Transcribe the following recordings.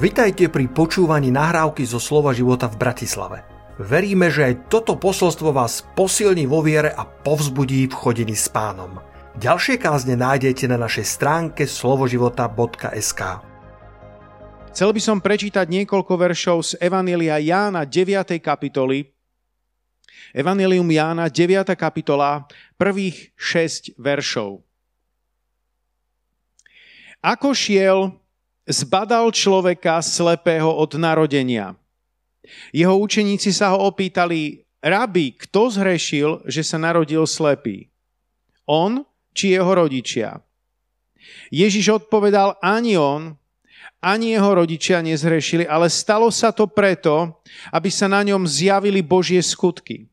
Vitajte pri počúvaní nahrávky zo Slova života v Bratislave. Veríme, že aj toto posolstvo vás posilní vo viere a povzbudí v chodení s pánom. Ďalšie kázne nájdete na našej stránke slovoživota.sk Chcel by som prečítať niekoľko veršov z Evanielia Jána 9. kapitoly. Evangelium Jána 9. kapitola, prvých 6 veršov. Ako šiel zbadal človeka slepého od narodenia. Jeho učeníci sa ho opýtali, rabi, kto zhrešil, že sa narodil slepý? On či jeho rodičia? Ježiš odpovedal, ani on, ani jeho rodičia nezhrešili, ale stalo sa to preto, aby sa na ňom zjavili Božie skutky.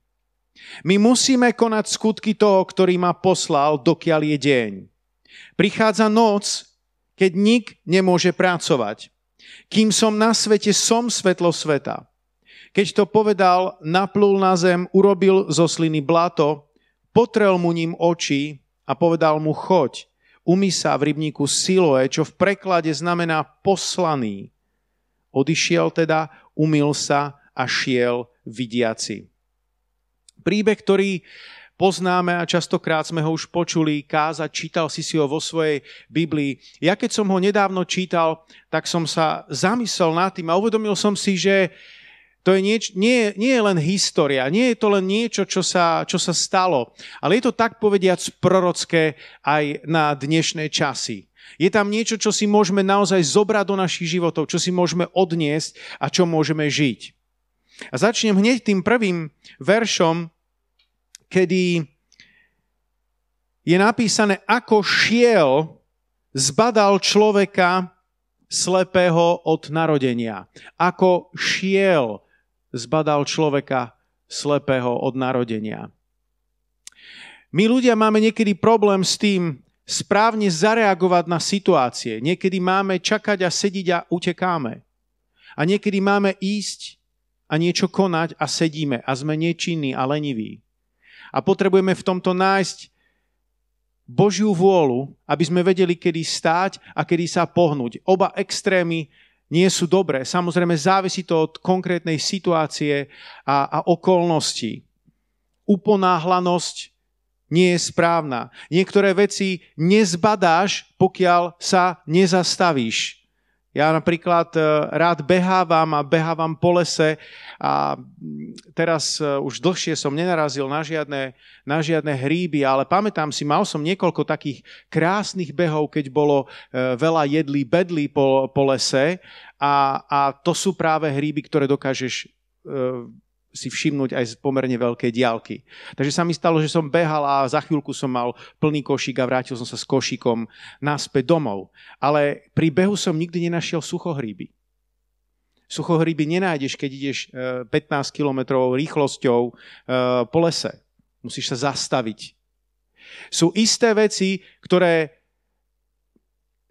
My musíme konať skutky toho, ktorý ma poslal, dokiaľ je deň. Prichádza noc keď nik nemôže pracovať. Kým som na svete, som svetlo sveta. Keď to povedal, naplul na zem, urobil zo sliny blato, potrel mu ním oči a povedal mu, choď, umy sa v rybníku Siloe, čo v preklade znamená poslaný. Odišiel teda, umil sa a šiel vidiaci. Príbeh, ktorý poznáme a častokrát sme ho už počuli kázať, čítal si si ho vo svojej Biblii. Ja keď som ho nedávno čítal, tak som sa zamyslel nad tým a uvedomil som si, že to je nieč, nie, nie je len história, nie je to len niečo, čo sa, čo sa stalo, ale je to tak povediac prorocké aj na dnešné časy. Je tam niečo, čo si môžeme naozaj zobrať do našich životov, čo si môžeme odniesť a čo môžeme žiť. A začnem hneď tým prvým veršom, kedy je napísané, ako šiel, zbadal človeka slepého od narodenia. Ako šiel, zbadal človeka slepého od narodenia. My ľudia máme niekedy problém s tým správne zareagovať na situácie. Niekedy máme čakať a sediť a utekáme. A niekedy máme ísť a niečo konať a sedíme a sme nečinní a leniví. A potrebujeme v tomto nájsť Božiu vôľu, aby sme vedeli, kedy stáť a kedy sa pohnúť. Oba extrémy nie sú dobré. Samozrejme, závisí to od konkrétnej situácie a, a okolností. Uponáhlanosť nie je správna. Niektoré veci nezbadáš, pokiaľ sa nezastavíš. Ja napríklad e, rád behávam a behávam po lese a teraz e, už dlhšie som nenarazil na žiadne, na žiadne hríby, ale pamätám si, mal som niekoľko takých krásnych behov, keď bolo e, veľa jedlí bedlí po, po lese a, a to sú práve hríby, ktoré dokážeš si všimnúť aj z pomerne veľkej diálky. Takže sa mi stalo, že som behal a za chvíľku som mal plný košík a vrátil som sa s košíkom naspäť domov. Ale pri behu som nikdy nenašiel suchohríby. Suchohríby nenájdeš, keď ideš 15 e, kilometrovou rýchlosťou e, po lese. Musíš sa zastaviť. Sú isté veci, ktoré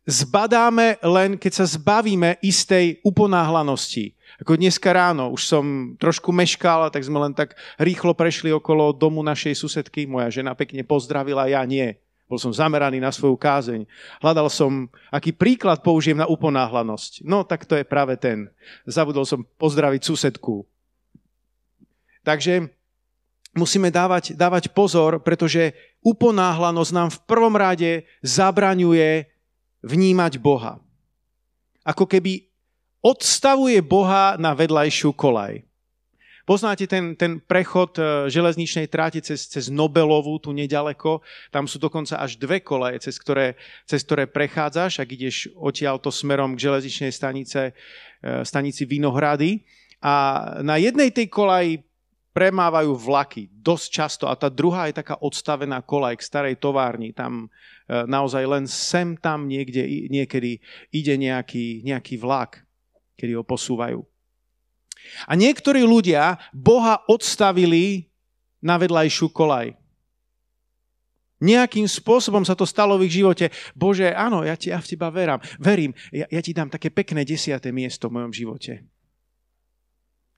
zbadáme len, keď sa zbavíme istej uponáhlanosti. Ako dneska ráno, už som trošku meškal, tak sme len tak rýchlo prešli okolo domu našej susedky. Moja žena pekne pozdravila, ja nie. Bol som zameraný na svoju kázeň. Hľadal som, aký príklad použijem na uponáhlanosť. No, tak to je práve ten. Zabudol som pozdraviť susedku. Takže musíme dávať, dávať pozor, pretože uponáhlanosť nám v prvom rade zabraňuje vnímať Boha. Ako keby odstavuje Boha na vedľajšiu kolaj. Poznáte ten, ten prechod e, železničnej tráte cez, cez Nobelovú, tu nedaleko. Tam sú dokonca až dve koleje, cez ktoré, cez ktoré prechádzaš, ak ideš odtiaľto smerom k železničnej stanice, e, stanici Vinohrady. A na jednej tej kolaji premávajú vlaky dosť často a tá druhá je taká odstavená kolaj k starej továrni. Tam e, naozaj len sem tam niekde, niekedy ide nejaký, nejaký vlak, kedy ho posúvajú. A niektorí ľudia Boha odstavili na vedľajšiu kolaj. Nejakým spôsobom sa to stalo v ich živote. Bože, áno, ja, ti, ja v teba verám. Verím, ja, ja ti dám také pekné desiaté miesto v mojom živote.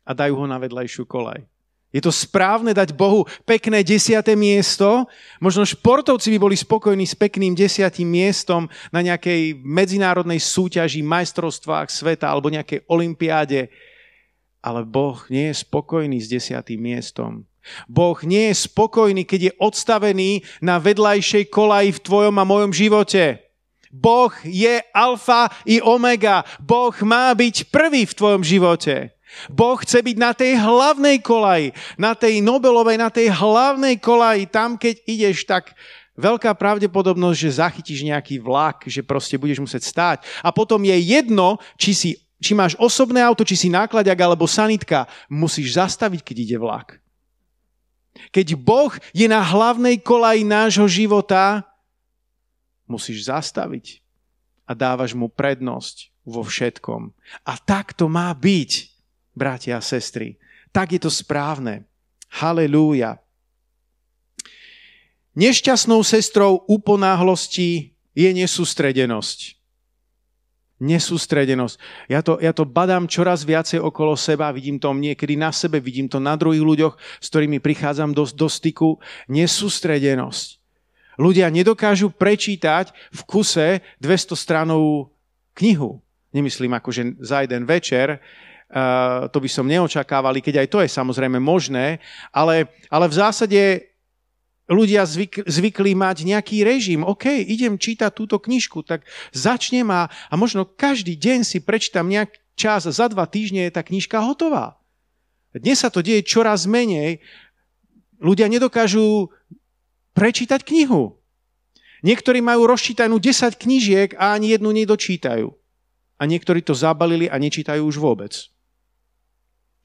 A dajú ho na vedľajšiu kolaj Je to správne dať Bohu pekné desiaté miesto. Možno športovci by boli spokojní s pekným desiatým miestom na nejakej medzinárodnej súťaži, majstrovstvách sveta alebo nejakej olimpiáde. Ale Boh nie je spokojný s desiatým miestom. Boh nie je spokojný, keď je odstavený na vedľajšej kolaji v tvojom a mojom živote. Boh je alfa i omega. Boh má byť prvý v tvojom živote. Boh chce byť na tej hlavnej kolaji, na tej Nobelovej, na tej hlavnej kolaji. Tam, keď ideš, tak veľká pravdepodobnosť, že zachytíš nejaký vlak, že proste budeš musieť stáť. A potom je jedno, či, si, či máš osobné auto, či si nákladiak alebo sanitka, musíš zastaviť, keď ide vlak. Keď Boh je na hlavnej kolaji nášho života, musíš zastaviť a dávaš mu prednosť vo všetkom. A tak to má byť bratia a sestry. Tak je to správne. Halelúja. Nešťastnou sestrou uponáhlosti je nesústredenosť. Nesústredenosť. Ja to, ja to badám čoraz viacej okolo seba, vidím to niekedy na sebe, vidím to na druhých ľuďoch, s ktorými prichádzam do, do styku. Nesústredenosť. Ľudia nedokážu prečítať v kuse 200 stranovú knihu. Nemyslím akože za jeden večer, to by som neočakávali, keď aj to je samozrejme možné, ale, ale v zásade ľudia zvyk, zvykli mať nejaký režim. OK, idem čítať túto knižku, tak začnem a, a možno každý deň si prečítam nejak čas za dva týždne je tá knižka hotová. Dnes sa to deje čoraz menej. Ľudia nedokážu prečítať knihu. Niektorí majú rozčítanú 10 knižiek a ani jednu nedočítajú. A niektorí to zabalili a nečítajú už vôbec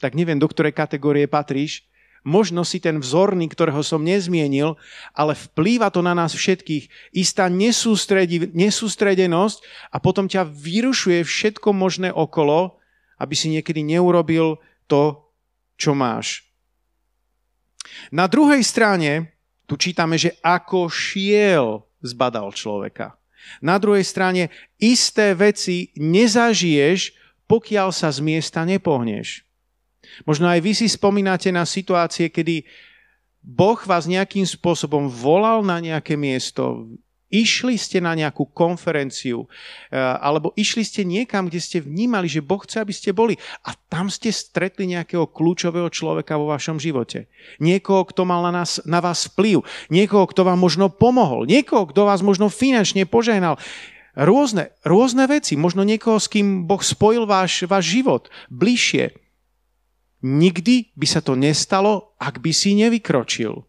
tak neviem, do ktorej kategórie patríš. Možno si ten vzorný, ktorého som nezmienil, ale vplýva to na nás všetkých. Istá nesústredenosť a potom ťa vyrušuje všetko možné okolo, aby si niekedy neurobil to, čo máš. Na druhej strane tu čítame, že ako šiel zbadal človeka. Na druhej strane isté veci nezažiješ, pokiaľ sa z miesta nepohneš. Možno aj vy si spomínate na situácie, kedy Boh vás nejakým spôsobom volal na nejaké miesto, išli ste na nejakú konferenciu, eh, alebo išli ste niekam, kde ste vnímali, že Boh chce, aby ste boli. A tam ste stretli nejakého kľúčového človeka vo vašom živote. Niekoho, kto mal na, nás, na vás vplyv. Niekoho, kto vám možno pomohol. Niekoho, kto vás možno finančne požehnal. Rôzne, rôzne veci. Možno niekoho, s kým Boh spojil váš, váš život bližšie. Nikdy by sa to nestalo, ak by si nevykročil.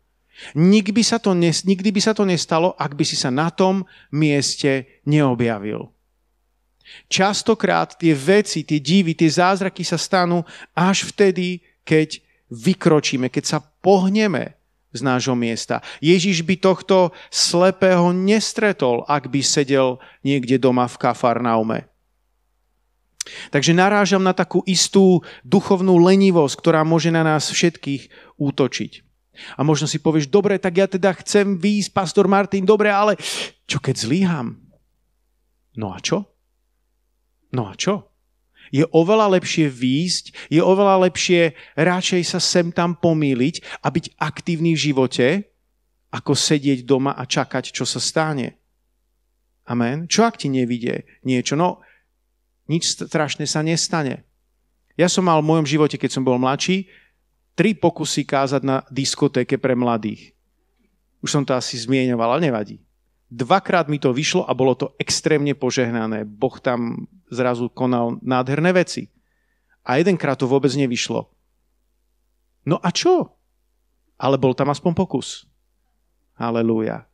Nikdy by, sa to, nikdy by sa to nestalo, ak by si sa na tom mieste neobjavil. Častokrát tie veci, tie divy, tie zázraky sa stanú až vtedy, keď vykročíme, keď sa pohneme z nášho miesta. Ježiš by tohto slepého nestretol, ak by sedel niekde doma v Kafarnaume. Takže narážam na takú istú duchovnú lenivosť, ktorá môže na nás všetkých útočiť. A možno si povieš, dobre, tak ja teda chcem výjsť, pastor Martin, dobre, ale čo keď zlíham? No a čo? No a čo? Je oveľa lepšie výjsť, je oveľa lepšie radšej sa sem tam pomýliť a byť aktívny v živote, ako sedieť doma a čakať, čo sa stane. Amen. Čo ak ti nevidie niečo? No, nič strašné sa nestane. Ja som mal v mojom živote, keď som bol mladší, tri pokusy kázať na diskotéke pre mladých. Už som to asi zmieňoval, ale nevadí. Dvakrát mi to vyšlo a bolo to extrémne požehnané. Boh tam zrazu konal nádherné veci. A jedenkrát to vôbec nevyšlo. No a čo? Ale bol tam aspoň pokus. Halelúja.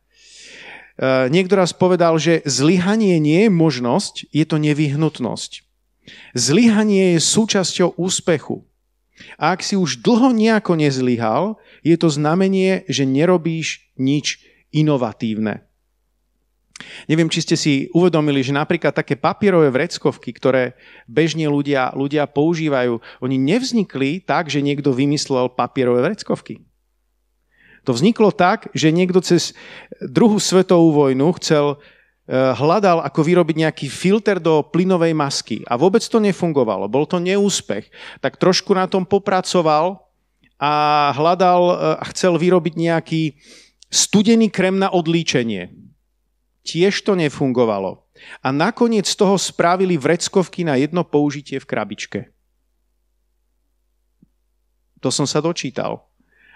Eh, niekto raz povedal, že zlyhanie nie je možnosť, je to nevyhnutnosť. Zlyhanie je súčasťou úspechu. A ak si už dlho nejako nezlyhal, je to znamenie, že nerobíš nič inovatívne. Neviem, či ste si uvedomili, že napríklad také papierové vreckovky, ktoré bežne ľudia, ľudia používajú, oni nevznikli tak, že niekto vymyslel papierové vreckovky. To vzniklo tak, že niekto cez druhú svetovú vojnu chcel eh, hľadal, ako vyrobiť nejaký filter do plynovej masky. A vôbec to nefungovalo. Bol to neúspech. Tak trošku na tom popracoval a hľadal e, a chcel vyrobiť nejaký studený krem na odlíčenie. Tiež to nefungovalo. A nakoniec z toho spravili vreckovky na jedno použitie v krabičke. To som sa dočítal.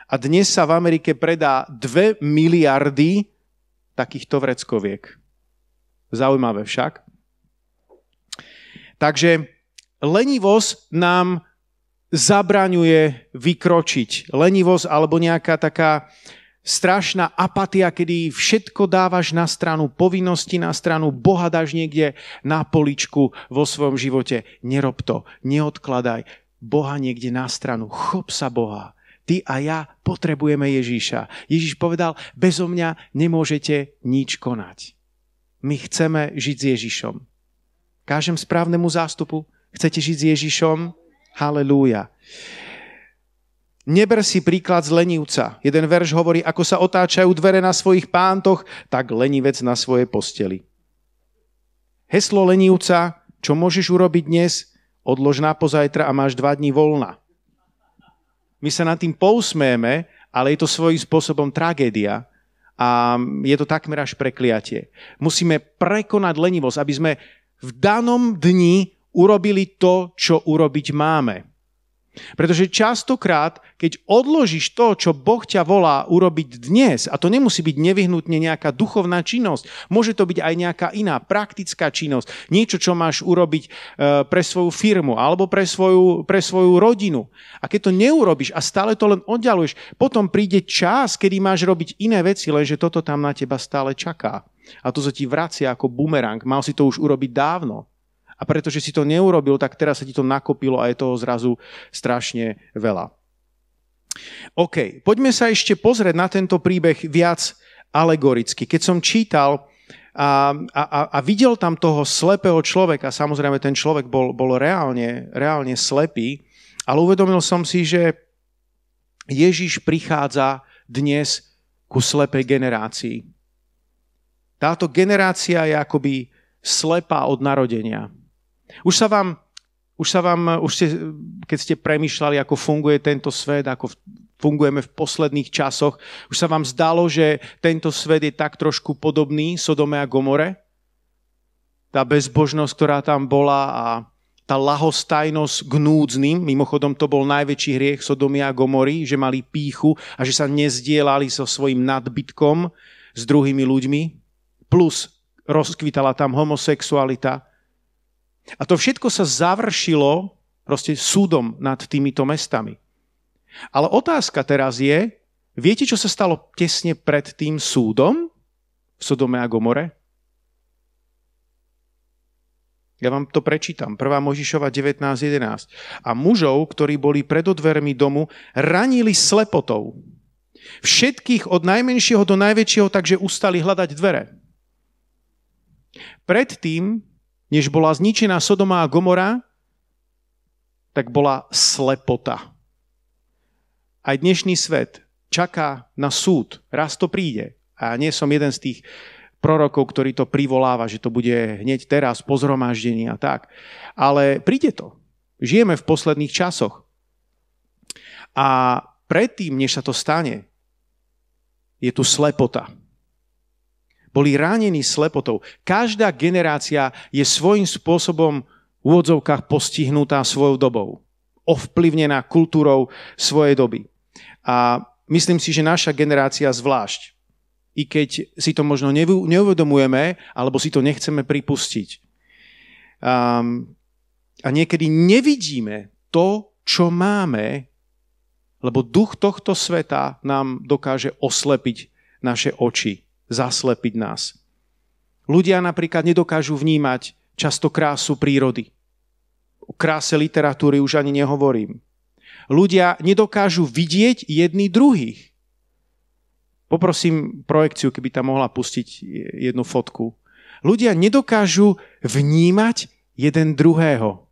A dnes sa v Amerike predá 2 miliardy takýchto vreckoviek. Zaujímavé však. Takže lenivosť nám zabraňuje vykročiť. Lenivosť alebo nejaká taká strašná apatia, kedy všetko dávaš na stranu povinnosti, na stranu Boha dáš niekde na poličku vo svojom živote. Nerob to, neodkladaj Boha niekde na stranu. Chop sa Boha. Ty a ja potrebujeme Ježíša. Ježíš povedal, bezo mňa nemôžete nič konať. My chceme žiť s Ježišom. Kážem správnemu zástupu, chcete žiť s Ježišom? Halelúja. Neber si príklad z lenivca. Jeden verš hovorí, ako sa otáčajú dvere na svojich pántoch, tak lenivec na svojej posteli. Heslo lenivca, čo môžeš urobiť dnes, odlož na pozajtra a máš dva dní voľna. My sa nad tým pousmejeme, ale je to svojím spôsobom tragédia a je to takmer až prekliatie. Musíme prekonať lenivosť, aby sme v danom dni urobili to, čo urobiť máme. Pretože častokrát, keď odložíš to, čo Boh ťa volá urobiť dnes, a to nemusí byť nevyhnutne nejaká duchovná činnosť, môže to byť aj nejaká iná praktická činnosť, niečo, čo máš urobiť e, pre svoju firmu alebo pre svoju, pre svoju rodinu. A keď to neurobiš a stále to len oddialuješ, potom príde čas, kedy máš robiť iné veci, lenže toto tam na teba stále čaká. A to sa ti vracia ako bumerang. Mal si to už urobiť dávno. A pretože si to neurobil, tak teraz sa ti to nakopilo a je toho zrazu strašne veľa. OK, poďme sa ešte pozrieť na tento príbeh viac alegoricky. Keď som čítal a, a, a videl tam toho slepého človeka, samozrejme ten človek bol, bol reálne, reálne slepý, ale uvedomil som si, že Ježiš prichádza dnes ku slepej generácii. Táto generácia je akoby slepá od narodenia. Už sa vám, už sa vám, už ste, keď ste premyšľali, ako funguje tento svet, ako fungujeme v posledných časoch, už sa vám zdalo, že tento svet je tak trošku podobný Sodome a Gomore? Tá bezbožnosť, ktorá tam bola a tá lahostajnosť k núdznym, mimochodom to bol najväčší hriech Sodomia a Gomory, že mali píchu a že sa nezdielali so svojim nadbytkom s druhými ľuďmi, plus rozkvitala tam homosexualita, a to všetko sa završilo proste súdom nad týmito mestami. Ale otázka teraz je, viete, čo sa stalo tesne pred tým súdom v Sodome a Gomore? Ja vám to prečítam. 1. Možišova 19.11. A mužov, ktorí boli pred dvermi domu, ranili slepotou. Všetkých od najmenšieho do najväčšieho, takže ustali hľadať dvere. Predtým než bola zničená Sodoma a Gomora, tak bola slepota. Aj dnešný svet čaká na súd. Raz to príde. A ja nie som jeden z tých prorokov, ktorý to privoláva, že to bude hneď teraz po zhromaždení a tak. Ale príde to. Žijeme v posledných časoch. A predtým, než sa to stane, je tu slepota boli ránení slepotou. Každá generácia je svojím spôsobom v úvodzovkách postihnutá svojou dobou. Ovplyvnená kultúrou svojej doby. A myslím si, že naša generácia zvlášť, i keď si to možno neuvedomujeme, alebo si to nechceme pripustiť. Um, a niekedy nevidíme to, čo máme, lebo duch tohto sveta nám dokáže oslepiť naše oči zaslepiť nás. Ľudia napríklad nedokážu vnímať často krásu prírody. O kráse literatúry už ani nehovorím. Ľudia nedokážu vidieť jedný druhých. Poprosím projekciu, keby tam mohla pustiť jednu fotku. Ľudia nedokážu vnímať jeden druhého.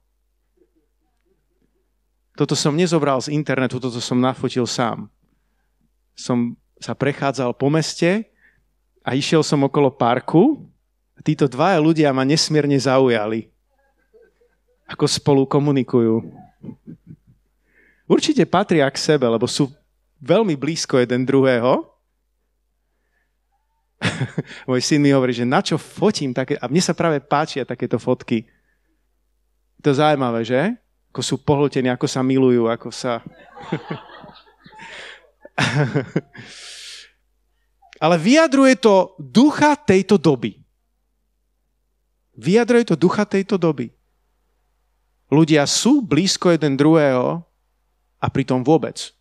Toto som nezobral z internetu, toto som nafotil sám. Som sa prechádzal po meste a išiel som okolo parku a títo dvaja ľudia ma nesmierne zaujali. Ako spolu komunikujú. určite patria k sebe, lebo sú veľmi blízko jeden druhého. Môj syn mi hovorí, že na čo fotím také, a mne sa práve páčia takéto fotky. Je zaujímavé, že? Ako sú pohltení, ako sa milujú, ako sa... Ale vyjadruje to ducha tejto doby. Vyjadruje to ducha tejto doby. Ľudia sú blízko jeden druhého a pritom vôbec.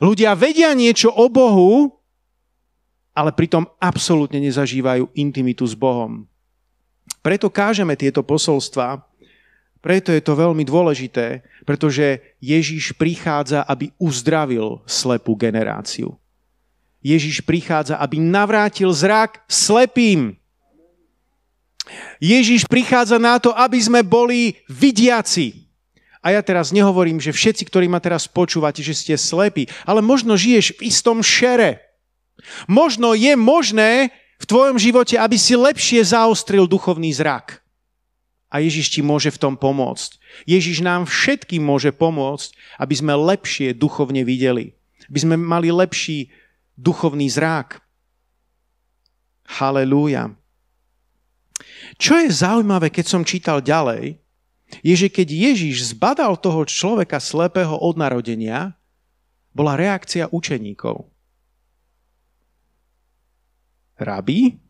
Ľudia vedia niečo o Bohu, ale pritom absolútne nezažívajú intimitu s Bohom. Preto kážeme tieto posolstva, preto je to veľmi dôležité, pretože Ježiš prichádza, aby uzdravil slepú generáciu. Ježiš prichádza, aby navrátil zrak slepým. Ježiš prichádza na to, aby sme boli vidiaci. A ja teraz nehovorím, že všetci, ktorí ma teraz počúvate, že ste slepí, ale možno žiješ v istom šere. Možno je možné v tvojom živote, aby si lepšie zaostril duchovný zrak. A Ježiš ti môže v tom pomôcť. Ježiš nám všetkým môže pomôcť, aby sme lepšie duchovne videli. Aby sme mali lepší duchovný zrák. Halelúja. Čo je zaujímavé, keď som čítal ďalej, je, že keď Ježiš zbadal toho človeka slepého od narodenia, bola reakcia učeníkov. Rabi,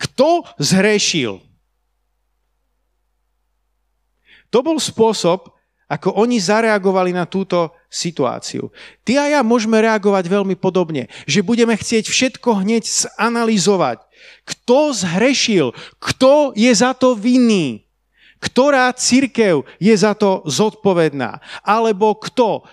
kto zhrešil? To bol spôsob, ako oni zareagovali na túto situáciu. Ty a ja môžeme reagovať veľmi podobne, že budeme chcieť všetko hneď zanalizovať. Kto zhrešil? Kto je za to vinný? Ktorá církev je za to zodpovedná? Alebo kto?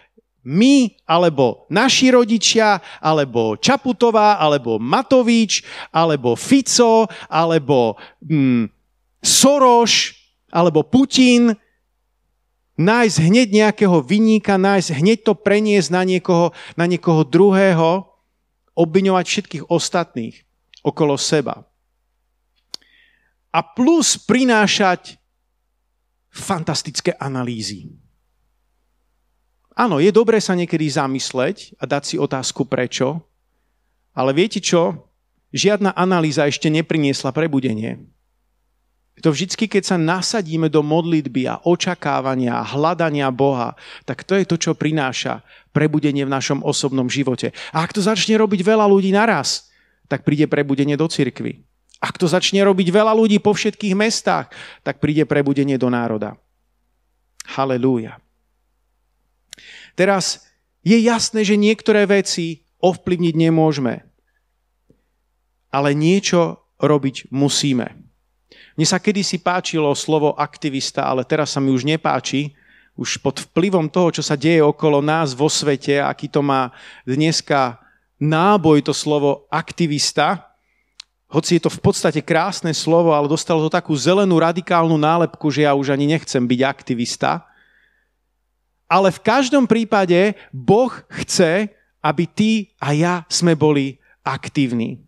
My, alebo naši rodičia, alebo Čaputová, alebo Matovič, alebo Fico, alebo mm, Soros, alebo Putin, nájsť hneď nejakého vyníka, nájsť hneď to preniesť na niekoho, na niekoho druhého, obviňovať všetkých ostatných okolo seba. A plus prinášať fantastické analýzy. Áno, je dobré sa niekedy zamysleť a dať si otázku prečo, ale viete čo? Žiadna analýza ešte nepriniesla prebudenie. To vždycky, keď sa nasadíme do modlitby a očakávania a hľadania Boha, tak to je to, čo prináša prebudenie v našom osobnom živote. A ak to začne robiť veľa ľudí naraz, tak príde prebudenie do cirkvy. Ak to začne robiť veľa ľudí po všetkých mestách, tak príde prebudenie do národa. Halelúja. Teraz je jasné, že niektoré veci ovplyvniť nemôžeme. Ale niečo robiť musíme. Mne sa kedysi páčilo slovo aktivista, ale teraz sa mi už nepáči. Už pod vplyvom toho, čo sa deje okolo nás vo svete, aký to má dneska náboj to slovo aktivista, hoci je to v podstate krásne slovo, ale dostalo to takú zelenú radikálnu nálepku, že ja už ani nechcem byť aktivista. Ale v každom prípade Boh chce, aby ty a ja sme boli aktívni.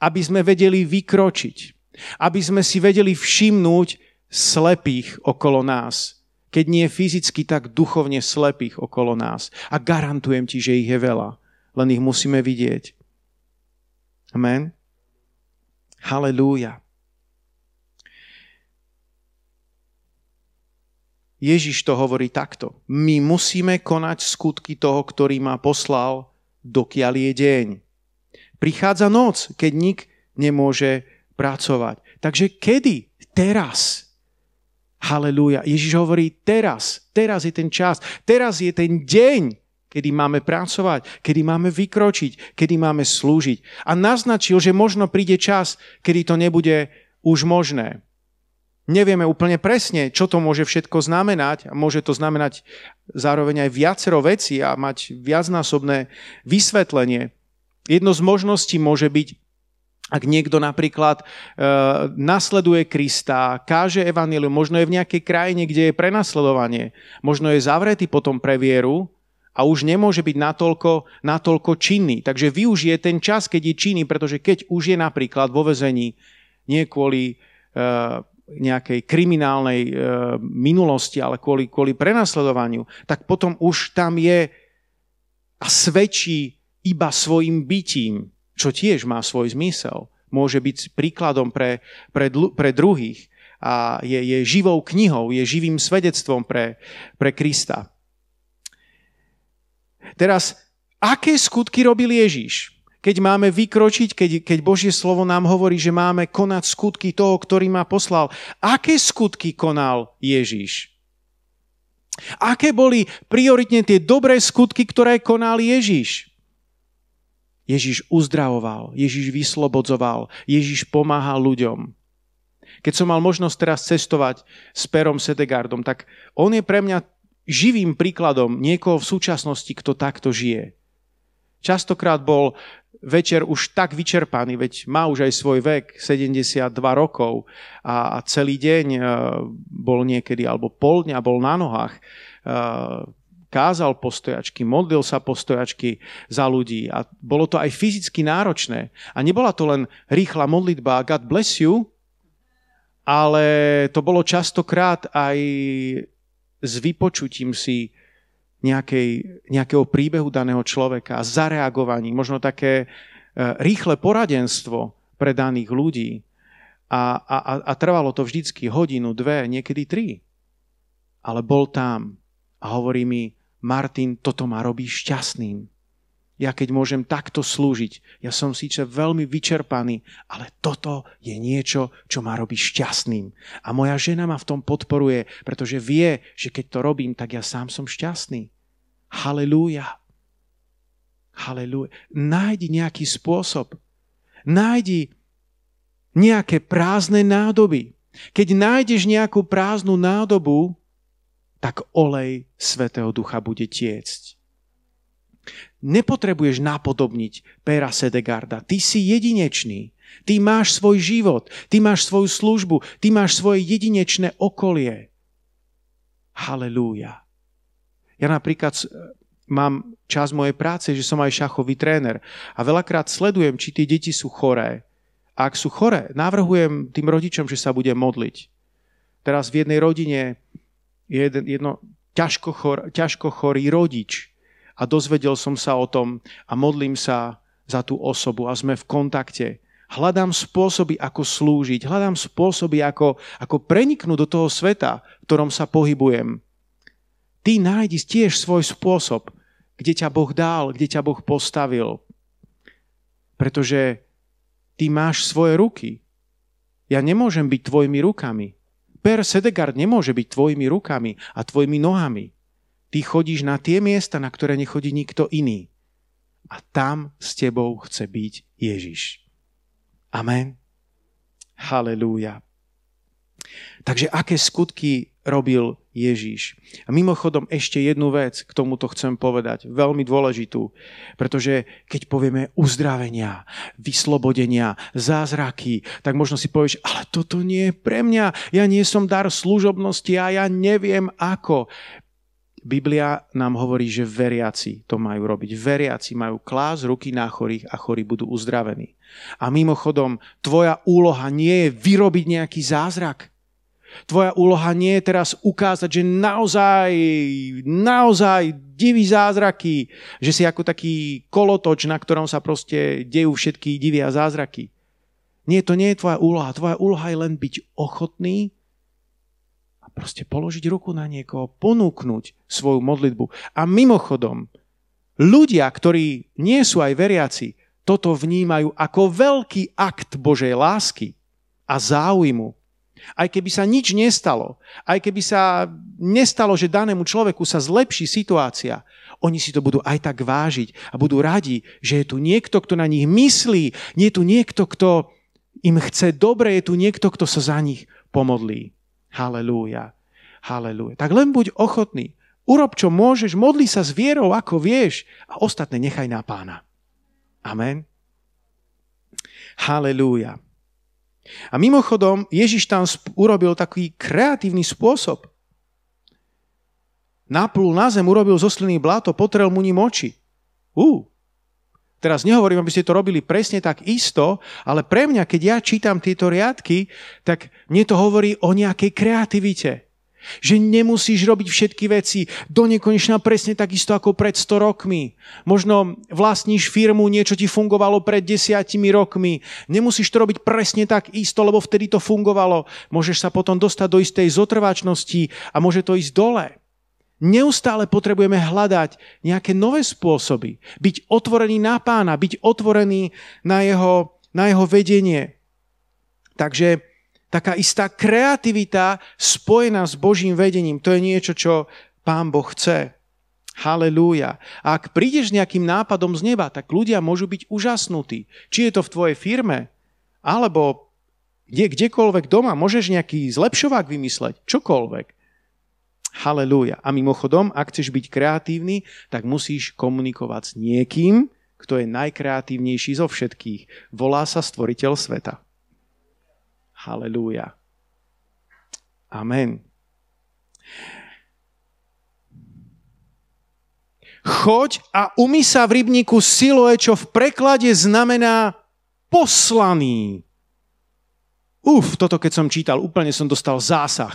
Aby sme vedeli vykročiť aby sme si vedeli všimnúť slepých okolo nás. Keď nie fyzicky, tak duchovne slepých okolo nás. A garantujem ti, že ich je veľa. Len ich musíme vidieť. Amen. Halelúja. Ježiš to hovorí takto. My musíme konať skutky toho, ktorý ma poslal, dokiaľ je deň. Prichádza noc, keď nik nemôže pracovať. Takže kedy? Teraz. Halelúja. Ježiš hovorí teraz. Teraz je ten čas. Teraz je ten deň, kedy máme pracovať, kedy máme vykročiť, kedy máme slúžiť. A naznačil, že možno príde čas, kedy to nebude už možné. Nevieme úplne presne, čo to môže všetko znamenať. A môže to znamenať zároveň aj viacero veci a mať viacnásobné vysvetlenie. Jedno z možností môže byť, ak niekto napríklad e, nasleduje Krista, káže evanílium, možno je v nejakej krajine, kde je prenasledovanie, možno je zavretý potom pre vieru a už nemôže byť natoľko, natoľko činný. Takže využije ten čas, keď je činný, pretože keď už je napríklad vo vezení, nie kvôli e, nejakej kriminálnej e, minulosti, ale kvôli, kvôli prenasledovaniu, tak potom už tam je a svedčí iba svojim bytím, čo tiež má svoj zmysel. Môže byť príkladom pre, pre, pre druhých a je, je živou knihou, je živým svedectvom pre, pre Krista. Teraz, aké skutky robil Ježíš? keď máme vykročiť, keď, keď Božie slovo nám hovorí, že máme konať skutky toho, ktorý ma poslal. Aké skutky konal Ježíš? Aké boli prioritne tie dobré skutky, ktoré konal Ježíš? Ježíš uzdravoval, Ježíš vyslobodzoval, Ježíš pomáhal ľuďom. Keď som mal možnosť teraz cestovať s Perom Sedegardom, tak on je pre mňa živým príkladom niekoho v súčasnosti, kto takto žije. Častokrát bol večer už tak vyčerpaný, veď má už aj svoj vek, 72 rokov a, celý deň uh, bol niekedy, alebo pol dňa bol na nohách, uh, kázal postojačky, modlil sa postojačky za ľudí a bolo to aj fyzicky náročné. A nebola to len rýchla modlitba God bless you, ale to bolo častokrát aj s vypočutím si nejakej, nejakého príbehu daného človeka, zareagovaní, možno také e, rýchle poradenstvo pre daných ľudí. A, a, a trvalo to vždycky hodinu, dve, niekedy tri. Ale bol tam a hovorí mi, Martin, toto ma robí šťastným. Ja keď môžem takto slúžiť, ja som síce veľmi vyčerpaný, ale toto je niečo, čo ma robí šťastným. A moja žena ma v tom podporuje, pretože vie, že keď to robím, tak ja sám som šťastný. Halelúja. Halelúja. Nájdi nejaký spôsob. Nájdi nejaké prázdne nádoby. Keď nájdeš nejakú prázdnu nádobu, tak olej Svetého Ducha bude tiecť. Nepotrebuješ napodobniť Pera Sedegarda. Ty si jedinečný. Ty máš svoj život, ty máš svoju službu, ty máš svoje jedinečné okolie. Halelúja. Ja napríklad mám čas mojej práce, že som aj šachový tréner a veľakrát sledujem, či tie deti sú choré. A ak sú choré, navrhujem tým rodičom, že sa budem modliť. Teraz v jednej rodine je jeden, jedno ťažko, chor, ťažko chorý rodič a dozvedel som sa o tom a modlím sa za tú osobu a sme v kontakte. Hľadám spôsoby, ako slúžiť, hľadám spôsoby, ako, ako preniknúť do toho sveta, v ktorom sa pohybujem. Ty nájdi tiež svoj spôsob, kde ťa Boh dal, kde ťa Boh postavil. Pretože ty máš svoje ruky. Ja nemôžem byť tvojimi rukami. Per Sedegard nemôže byť tvojimi rukami a tvojimi nohami. Ty chodíš na tie miesta, na ktoré nechodí nikto iný. A tam s tebou chce byť Ježiš. Amen. Halelúja. Takže aké skutky robil Ježíš. A mimochodom ešte jednu vec k tomuto chcem povedať, veľmi dôležitú, pretože keď povieme uzdravenia, vyslobodenia, zázraky, tak možno si povieš, ale toto nie je pre mňa, ja nie som dar služobnosti a ja neviem ako. Biblia nám hovorí, že veriaci to majú robiť. Veriaci majú klás ruky na chorých a chorí budú uzdravení. A mimochodom, tvoja úloha nie je vyrobiť nejaký zázrak. Tvoja úloha nie je teraz ukázať, že naozaj, naozaj diví zázraky, že si ako taký kolotoč, na ktorom sa proste dejú všetky divy a zázraky. Nie, to nie je tvoja úloha. Tvoja úloha je len byť ochotný a proste položiť ruku na niekoho, ponúknuť svoju modlitbu. A mimochodom, ľudia, ktorí nie sú aj veriaci, toto vnímajú ako veľký akt Božej lásky a záujmu aj keby sa nič nestalo, aj keby sa nestalo, že danému človeku sa zlepší situácia, oni si to budú aj tak vážiť a budú radi, že je tu niekto, kto na nich myslí, nie je tu niekto, kto im chce dobre, je tu niekto, kto sa za nich pomodlí. Halelúja. Halelúja. Tak len buď ochotný. Urob, čo môžeš, modli sa s vierou, ako vieš a ostatné nechaj na pána. Amen. Halelúja. A mimochodom, Ježiš tam urobil taký kreatívny spôsob. Naplul na zem, urobil zo sliny bláto, potrel mu ním oči. Ú, Teraz nehovorím, aby ste to robili presne tak isto, ale pre mňa, keď ja čítam tieto riadky, tak mne to hovorí o nejakej kreativite. Že nemusíš robiť všetky veci do nekonečna presne takisto ako pred 100 rokmi. Možno vlastníš firmu, niečo ti fungovalo pred desiatimi rokmi. Nemusíš to robiť presne tak isto, lebo vtedy to fungovalo. Môžeš sa potom dostať do istej zotrvačnosti a môže to ísť dole. Neustále potrebujeme hľadať nejaké nové spôsoby. Byť otvorený na pána, byť otvorený na jeho, na jeho vedenie. Takže taká istá kreativita spojená s Božím vedením, to je niečo, čo pán Boh chce. Halelúja. Ak prídeš nejakým nápadom z neba, tak ľudia môžu byť úžasnutí. Či je to v tvojej firme, alebo kde, kdekoľvek doma, môžeš nejaký zlepšovák vymysleť, čokoľvek. Halelúja. A mimochodom, ak chceš byť kreatívny, tak musíš komunikovať s niekým, kto je najkreatívnejší zo všetkých. Volá sa stvoriteľ sveta. Halelúja. Amen. Choď a umy sa v rybníku Siloe, čo v preklade znamená poslaný. Uf, toto keď som čítal, úplne som dostal zásah.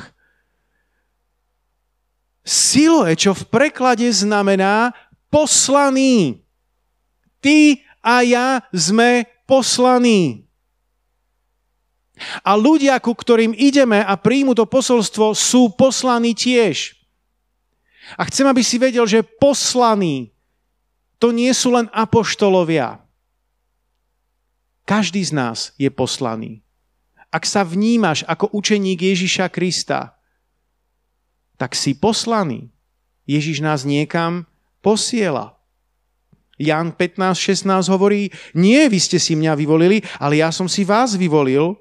Siloe, čo v preklade znamená poslaný. Ty a ja sme poslaní. A ľudia, ku ktorým ideme a príjmu to posolstvo, sú poslaní tiež. A chcem, aby si vedel, že poslaní to nie sú len apoštolovia. Každý z nás je poslaný. Ak sa vnímaš ako učeník Ježiša Krista, tak si poslaný. Ježiš nás niekam posiela. Jan 15.16 hovorí, nie vy ste si mňa vyvolili, ale ja som si vás vyvolil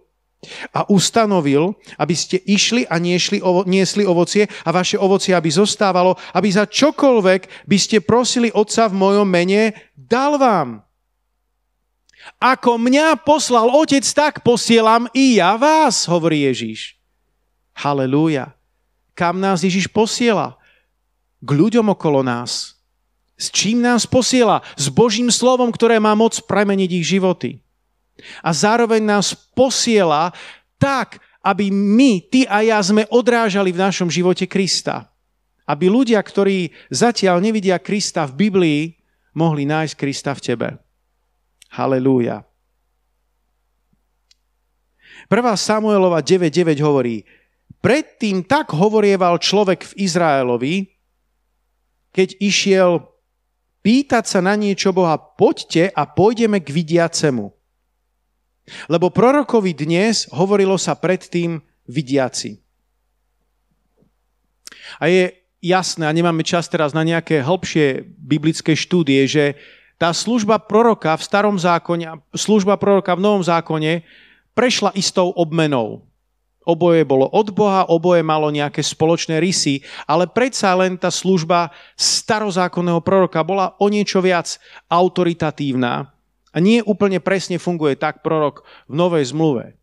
a ustanovil, aby ste išli a niesli, ovo, niesli ovocie a vaše ovocie, aby zostávalo, aby za čokoľvek by ste prosili Otca v mojom mene, dal vám. Ako mňa poslal Otec, tak posielam i ja vás, hovorí Ježíš. Halelúja kam nás Ježiš posiela. K ľuďom okolo nás. S čím nás posiela? S Božím slovom, ktoré má moc premeniť ich životy. A zároveň nás posiela tak, aby my, ty a ja sme odrážali v našom živote Krista. Aby ľudia, ktorí zatiaľ nevidia Krista v Biblii, mohli nájsť Krista v tebe. Halelúja. 1. Samuelova 9.9 hovorí, Predtým tak hovorieval človek v Izraelovi, keď išiel pýtať sa na niečo Boha, poďte a pôjdeme k vidiacemu. Lebo prorokovi dnes hovorilo sa predtým vidiaci. A je jasné, a nemáme čas teraz na nejaké hĺbšie biblické štúdie, že tá služba proroka v starom zákone, služba proroka v novom zákone prešla istou obmenou. Oboje bolo od Boha, oboje malo nejaké spoločné rysy, ale predsa len tá služba starozákonného proroka bola o niečo viac autoritatívna a nie úplne presne funguje tak prorok v Novej zmluve.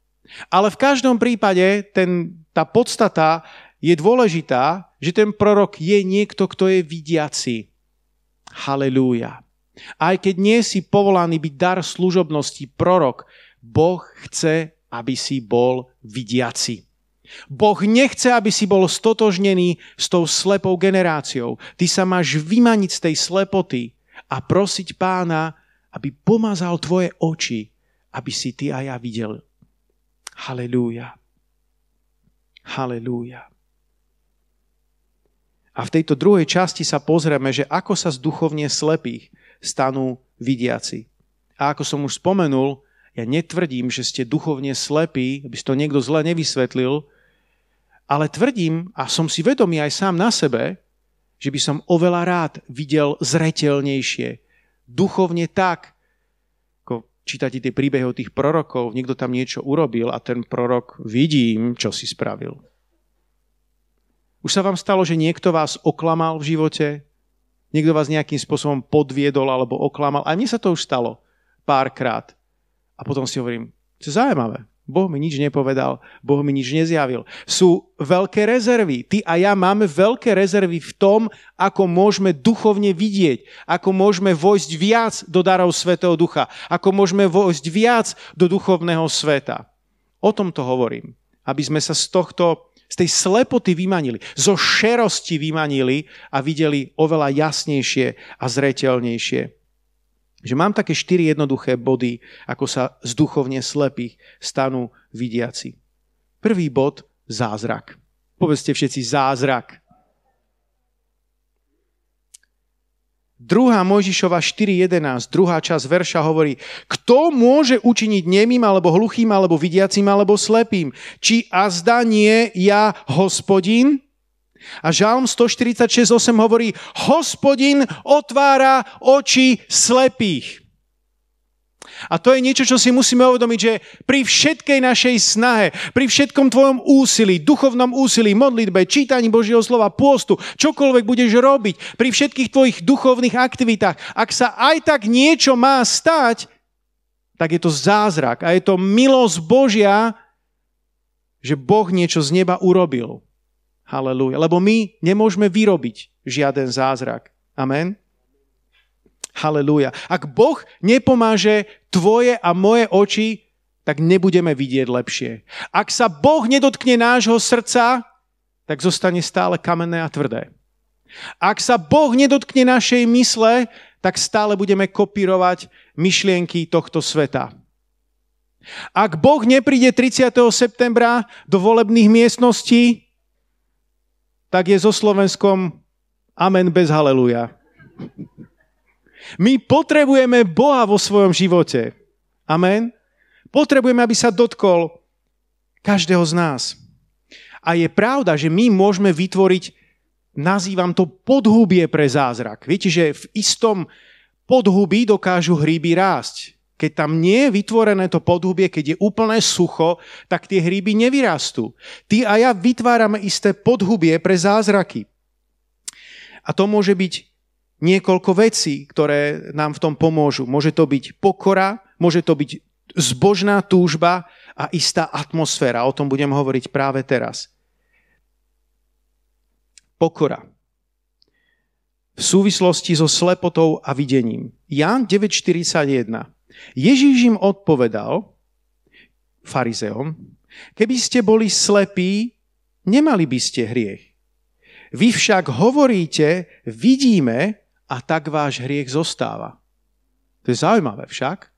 Ale v každom prípade ten, tá podstata je dôležitá, že ten prorok je niekto, kto je vidiaci. Halelúja. Aj keď nie si povolaný byť dar služobnosti, prorok, Boh chce, aby si bol vidiaci. Boh nechce, aby si bol stotožnený s tou slepou generáciou. Ty sa máš vymaniť z tej slepoty a prosiť pána, aby pomazal tvoje oči, aby si ty a ja videl. Halelúja. Halelúja. A v tejto druhej časti sa pozrieme, že ako sa z duchovne slepých stanú vidiaci. A ako som už spomenul, ja netvrdím, že ste duchovne slepí, aby si to niekto zle nevysvetlil, ale tvrdím, a som si vedomý aj sám na sebe, že by som oveľa rád videl zretelnejšie, duchovne tak, ako čítate tie príbehy o tých prorokov, niekto tam niečo urobil a ten prorok vidím, čo si spravil. Už sa vám stalo, že niekto vás oklamal v živote? Niekto vás nejakým spôsobom podviedol alebo oklamal? A mne sa to už stalo párkrát. A potom si hovorím, čo je zaujímavé. Boh mi nič nepovedal, Boh mi nič nezjavil. Sú veľké rezervy. Ty a ja máme veľké rezervy v tom, ako môžeme duchovne vidieť, ako môžeme vojsť viac do darov Svetého Ducha, ako môžeme vojsť viac do duchovného sveta. O tom to hovorím. Aby sme sa z tohto, z tej slepoty vymanili, zo šerosti vymanili a videli oveľa jasnejšie a zreteľnejšie že mám také štyri jednoduché body, ako sa z duchovne slepých stanú vidiaci. Prvý bod, zázrak. Povedzte všetci zázrak. Druhá Mojžišova 4.11, druhá časť verša hovorí, kto môže učiniť nemým, alebo hluchým, alebo vidiacim, alebo slepým? Či azda nie ja, hospodin? A Žalm 146.8 hovorí, hospodin otvára oči slepých. A to je niečo, čo si musíme uvedomiť, že pri všetkej našej snahe, pri všetkom tvojom úsilí, duchovnom úsilí, modlitbe, čítaní Božieho slova, pôstu, čokoľvek budeš robiť, pri všetkých tvojich duchovných aktivitách, ak sa aj tak niečo má stať, tak je to zázrak a je to milosť Božia, že Boh niečo z neba urobil. Halelúja. Lebo my nemôžeme vyrobiť žiaden zázrak. Amen. Halelúja. Ak Boh nepomáže tvoje a moje oči, tak nebudeme vidieť lepšie. Ak sa Boh nedotkne nášho srdca, tak zostane stále kamenné a tvrdé. Ak sa Boh nedotkne našej mysle, tak stále budeme kopírovať myšlienky tohto sveta. Ak Boh nepríde 30. septembra do volebných miestností, tak je so Slovenskom amen bez haleluja. My potrebujeme Boha vo svojom živote. Amen. Potrebujeme, aby sa dotkol každého z nás. A je pravda, že my môžeme vytvoriť, nazývam to podhubie pre zázrak. Viete, že v istom podhubí dokážu hríby rásť. Keď tam nie je vytvorené to podhubie, keď je úplné sucho, tak tie hríby nevyrastú. Ty a ja vytvárame isté podhubie pre zázraky. A to môže byť niekoľko vecí, ktoré nám v tom pomôžu. Môže to byť pokora, môže to byť zbožná túžba a istá atmosféra. O tom budem hovoriť práve teraz. Pokora. V súvislosti so slepotou a videním. Jan 9.41. Ježíš im odpovedal, farizeom, keby ste boli slepí, nemali by ste hriech. Vy však hovoríte, vidíme a tak váš hriech zostáva. To je zaujímavé však.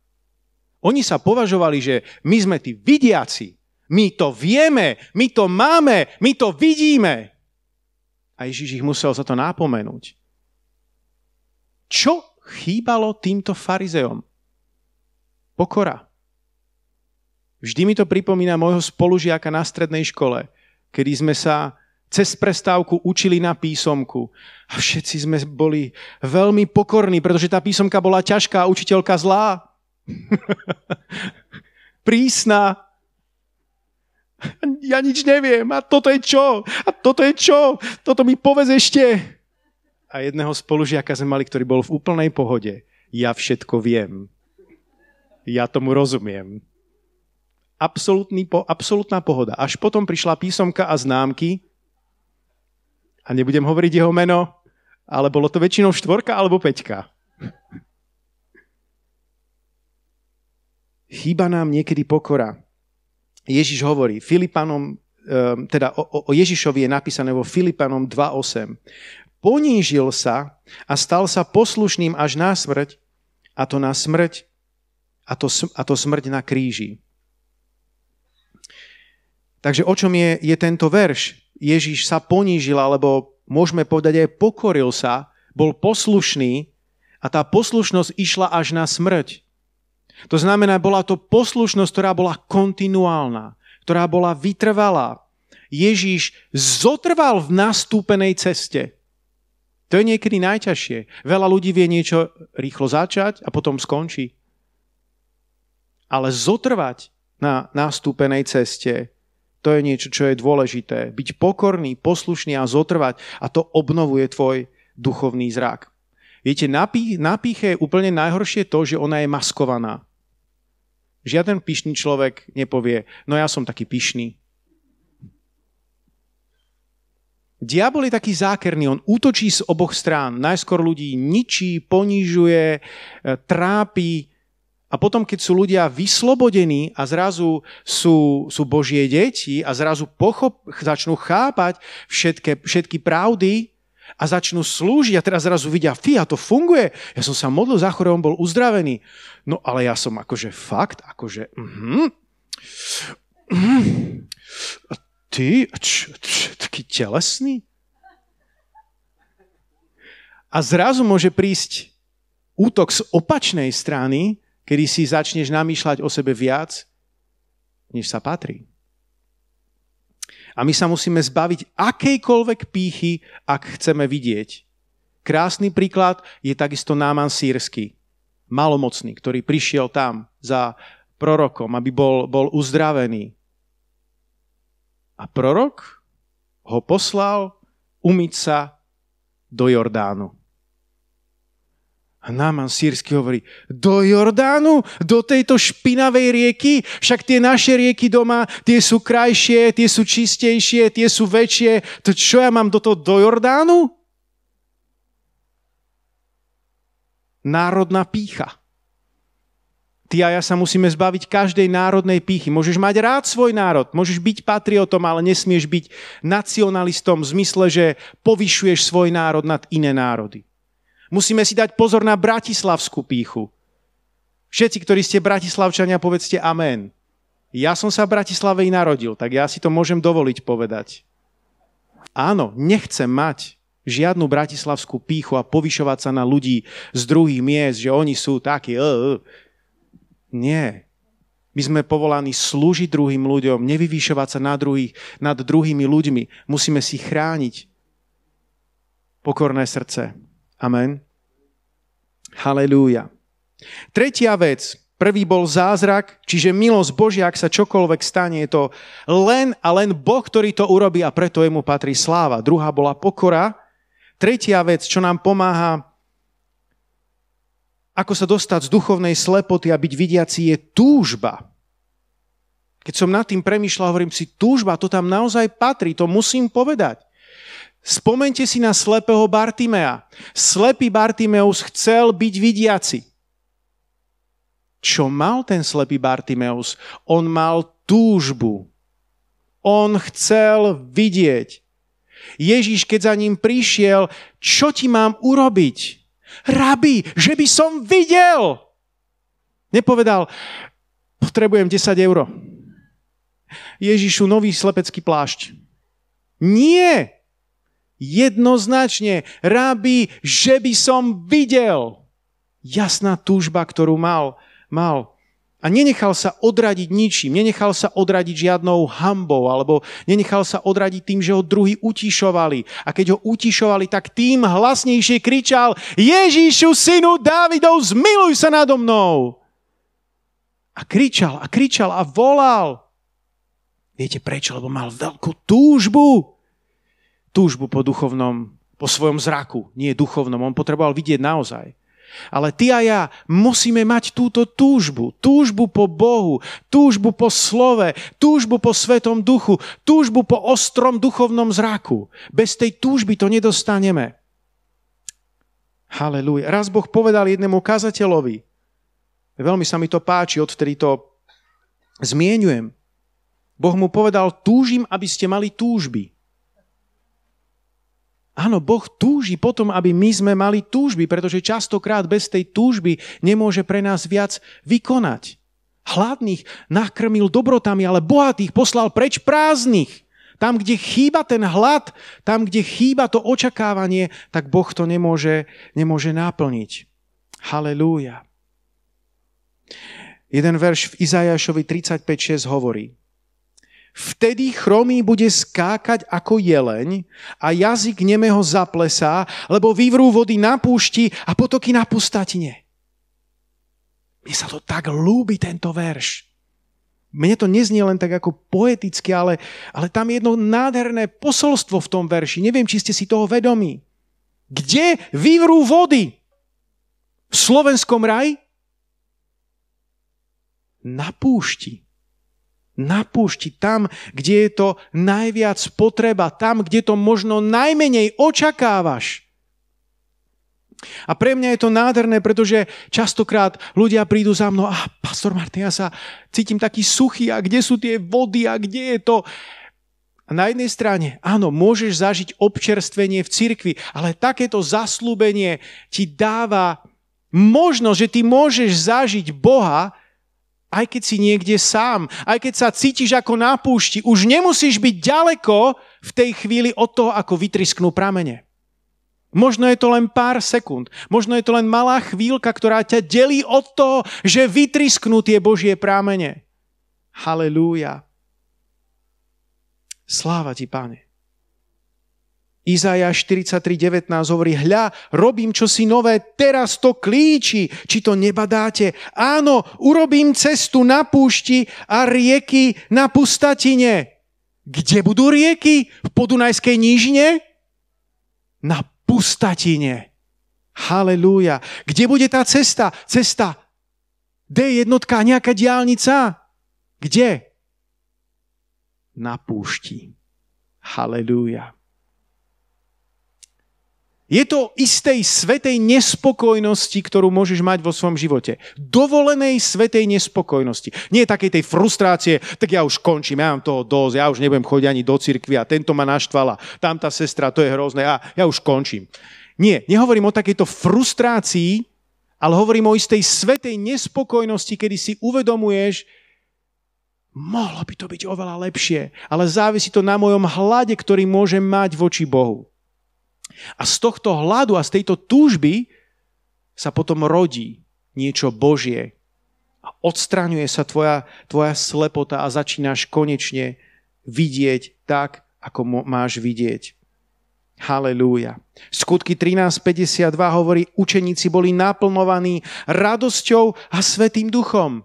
Oni sa považovali, že my sme tí vidiaci, my to vieme, my to máme, my to vidíme. A Ježíš ich musel za to napomenúť. Čo chýbalo týmto farizeom? Pokora. Vždy mi to pripomína môjho spolužiaka na strednej škole, kedy sme sa cez prestávku učili na písomku. A všetci sme boli veľmi pokorní, pretože tá písomka bola ťažká a učiteľka zlá. Prísna. Ja nič neviem. A toto je čo? A toto je čo? Toto mi povedz ešte. A jedného spolužiaka sme mali, ktorý bol v úplnej pohode. Ja všetko viem. Ja tomu rozumiem. Absolutný, po, absolútna pohoda. Až potom prišla písomka a známky, a nebudem hovoriť jeho meno, ale bolo to väčšinou štvorka alebo peťka. Chýba nám niekedy pokora. Ježiš hovorí, Filipanom, ehm, teda o Ježišovi je napísané vo Filipanom 2.8. Ponížil sa a stal sa poslušným až na smrť, a to na smrť a to, a to smrť na kríži. Takže o čom je, je tento verš? Ježíš sa ponížil, alebo môžeme povedať aj pokoril sa, bol poslušný a tá poslušnosť išla až na smrť. To znamená, bola to poslušnosť, ktorá bola kontinuálna, ktorá bola vytrvalá. Ježíš zotrval v nastúpenej ceste. To je niekedy najťažšie. Veľa ľudí vie niečo rýchlo začať a potom skončí ale zotrvať na nastúpenej ceste, to je niečo, čo je dôležité. Byť pokorný, poslušný a zotrvať a to obnovuje tvoj duchovný zrak. Viete, na, na píche je úplne najhoršie to, že ona je maskovaná. Žiaden pyšný človek nepovie, no ja som taký pyšný. Diabol je taký zákerný, on útočí z oboch strán. Najskôr ľudí ničí, ponižuje, e, trápi a potom, keď sú ľudia vyslobodení a zrazu sú, sú Božie deti a zrazu pochop, začnú chápať všetky, všetky pravdy a začnú slúžiť a teraz zrazu vidia, fia, to funguje. Ja som sa modlil za chore, on bol uzdravený. No ale ja som akože fakt, akože... Uh-huh. Uh-huh. Ty, č, č, taký telesný? A zrazu môže prísť útok z opačnej strany, kedy si začneš namýšľať o sebe viac, než sa patrí. A my sa musíme zbaviť akejkoľvek pýchy, ak chceme vidieť. Krásny príklad je takisto Náman sírsky, malomocný, ktorý prišiel tam za prorokom, aby bol, bol uzdravený. A prorok ho poslal umyť sa do Jordánu. A Náman sírsky hovorí, do Jordánu, do tejto špinavej rieky, však tie naše rieky doma, tie sú krajšie, tie sú čistejšie, tie sú väčšie, to čo ja mám do toho do Jordánu? Národná pícha. Ty a ja sa musíme zbaviť každej národnej pýchy. Môžeš mať rád svoj národ, môžeš byť patriotom, ale nesmieš byť nacionalistom v zmysle, že povyšuješ svoj národ nad iné národy. Musíme si dať pozor na bratislavskú pýchu. Všetci, ktorí ste bratislavčania, povedzte amen. Ja som sa v Bratislave i narodil, tak ja si to môžem dovoliť povedať. Áno, nechcem mať žiadnu bratislavskú píchu a povyšovať sa na ľudí z druhých miest, že oni sú takí. Nie. My sme povolaní slúžiť druhým ľuďom, nevyvýšovať sa nad, druhých, nad druhými ľuďmi. Musíme si chrániť pokorné srdce. Amen. Halelúja. Tretia vec. Prvý bol zázrak, čiže milosť Božia, ak sa čokoľvek stane, je to len a len Boh, ktorý to urobí a preto jemu patrí sláva. Druhá bola pokora. Tretia vec, čo nám pomáha ako sa dostať z duchovnej slepoty a byť vidiaci, je túžba. Keď som nad tým premýšľal, hovorím si, túžba, to tam naozaj patrí, to musím povedať. Spomente si na slepého Bartimea. Slepý Bartimeus chcel byť vidiaci. Čo mal ten slepý Bartimeus? On mal túžbu. On chcel vidieť. Ježíš, keď za ním prišiel, čo ti mám urobiť? Rabi, že by som videl. Nepovedal, potrebujem 10 eur. Ježišu, nový slepecký plášť. Nie. Jednoznačne, rabi, že by som videl. Jasná túžba, ktorú mal, mal. A nenechal sa odradiť ničím, nenechal sa odradiť žiadnou hambou, alebo nenechal sa odradiť tým, že ho druhí utišovali. A keď ho utišovali, tak tým hlasnejšie kričal Ježíšu, synu Dávidov, zmiluj sa nado mnou. A kričal a kričal a volal. Viete prečo? Lebo mal veľkú túžbu. Túžbu po duchovnom, po svojom zraku, nie duchovnom. On potreboval vidieť naozaj. Ale ty a ja musíme mať túto túžbu. Túžbu po Bohu, túžbu po slove, túžbu po Svetom duchu, túžbu po ostrom duchovnom zraku. Bez tej túžby to nedostaneme. Halelúja. Raz Boh povedal jednému kazateľovi, veľmi sa mi to páči, odtedy to zmienujem. Boh mu povedal, túžim, aby ste mali túžby. Áno, Boh túži potom, aby my sme mali túžby, pretože častokrát bez tej túžby nemôže pre nás viac vykonať. Hladných nakrmil dobrotami, ale bohatých poslal preč prázdnych. Tam, kde chýba ten hlad, tam, kde chýba to očakávanie, tak Boh to nemôže, nemôže naplniť. Halelúja. Jeden verš v Izajašovi 35.6 hovorí Vtedy chromý bude skákať ako jeleň a jazyk nemého zaplesá, lebo vyvrú vody na púšti a potoky na pustatine. Mne sa to tak lúbi, tento verš. Mne to neznie len tak ako poeticky, ale, ale tam je jedno nádherné posolstvo v tom verši. Neviem, či ste si toho vedomí. Kde vyvrú vody? V slovenskom raji? na púšti. Na púšti, tam, kde je to najviac potreba, tam, kde to možno najmenej očakávaš. A pre mňa je to nádherné, pretože častokrát ľudia prídu za mnou a pastor Martin, ja sa cítim taký suchý a kde sú tie vody a kde je to... A na jednej strane, áno, môžeš zažiť občerstvenie v cirkvi, ale takéto zaslúbenie ti dáva možnosť, že ty môžeš zažiť Boha, aj keď si niekde sám, aj keď sa cítiš ako na púšti, už nemusíš byť ďaleko v tej chvíli od toho, ako vytrisknú pramene. Možno je to len pár sekúnd, možno je to len malá chvíľka, ktorá ťa delí od toho, že vytrisknú tie Božie prámene. Halelúja. Sláva ti, Pane. Izaja 43.19 hovorí, hľa, robím čosi nové, teraz to klíči, či to nebadáte. Áno, urobím cestu na púšti a rieky na pustatine. Kde budú rieky? V Podunajskej nížine? Na pustatine. Halelúja. Kde bude tá cesta? Cesta D jednotka, nejaká diálnica? Kde? Na púšti. Halelúja. Je to istej svetej nespokojnosti, ktorú môžeš mať vo svojom živote. Dovolenej svetej nespokojnosti. Nie takej tej frustrácie, tak ja už končím, ja mám toho dosť, ja už nebudem chodiť ani do cirkvi a tento ma naštvala, tam tá sestra, to je hrozné, a ja už končím. Nie, nehovorím o takejto frustrácii, ale hovorím o istej svetej nespokojnosti, kedy si uvedomuješ, mohlo by to byť oveľa lepšie, ale závisí to na mojom hlade, ktorý môžem mať voči Bohu. A z tohto hladu a z tejto túžby sa potom rodí niečo Božie. A odstraňuje sa tvoja, tvoja slepota a začínaš konečne vidieť tak, ako máš vidieť. Halelúja. Skutky 13.52 hovorí, učeníci boli naplnovaní radosťou a svetým duchom.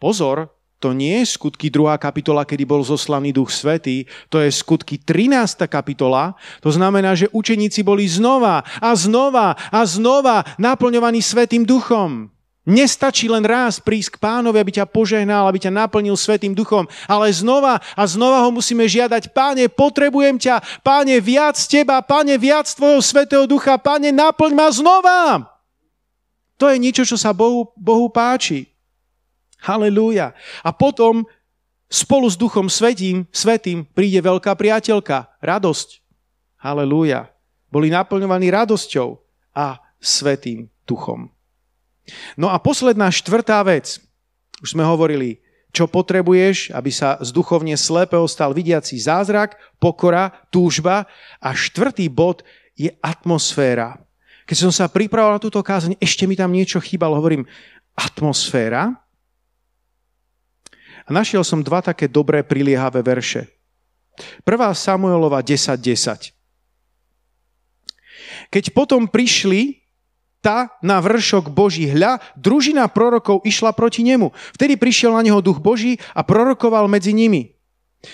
Pozor, to nie je skutky 2. kapitola, kedy bol zoslaný Duch Svetý, to je skutky 13. kapitola. To znamená, že učeníci boli znova a znova a znova naplňovaní Svetým Duchom. Nestačí len raz prísť k pánovi, aby ťa požehnal, aby ťa naplnil Svetým Duchom, ale znova a znova ho musíme žiadať. Páne, potrebujem ťa. Páne, viac teba. Páne, viac tvojho Svetého Ducha. Páne, naplň ma znova. To je niečo, čo sa Bohu, Bohu páči. Halelúja. A potom spolu s Duchom Svetým, Svetým príde veľká priateľka, radosť. Halelúja. Boli naplňovaní radosťou a Svetým Duchom. No a posledná štvrtá vec. Už sme hovorili, čo potrebuješ, aby sa z duchovne slepého stal vidiaci zázrak, pokora, túžba. A štvrtý bod je atmosféra. Keď som sa pripravoval na túto kázeň, ešte mi tam niečo chýbalo. Hovorím, atmosféra? A našiel som dva také dobré priliehavé verše. Prvá Samuelova 10.10. 10. Keď potom prišli tá na vršok Boží hľa, družina prorokov išla proti nemu. Vtedy prišiel na neho duch Boží a prorokoval medzi nimi.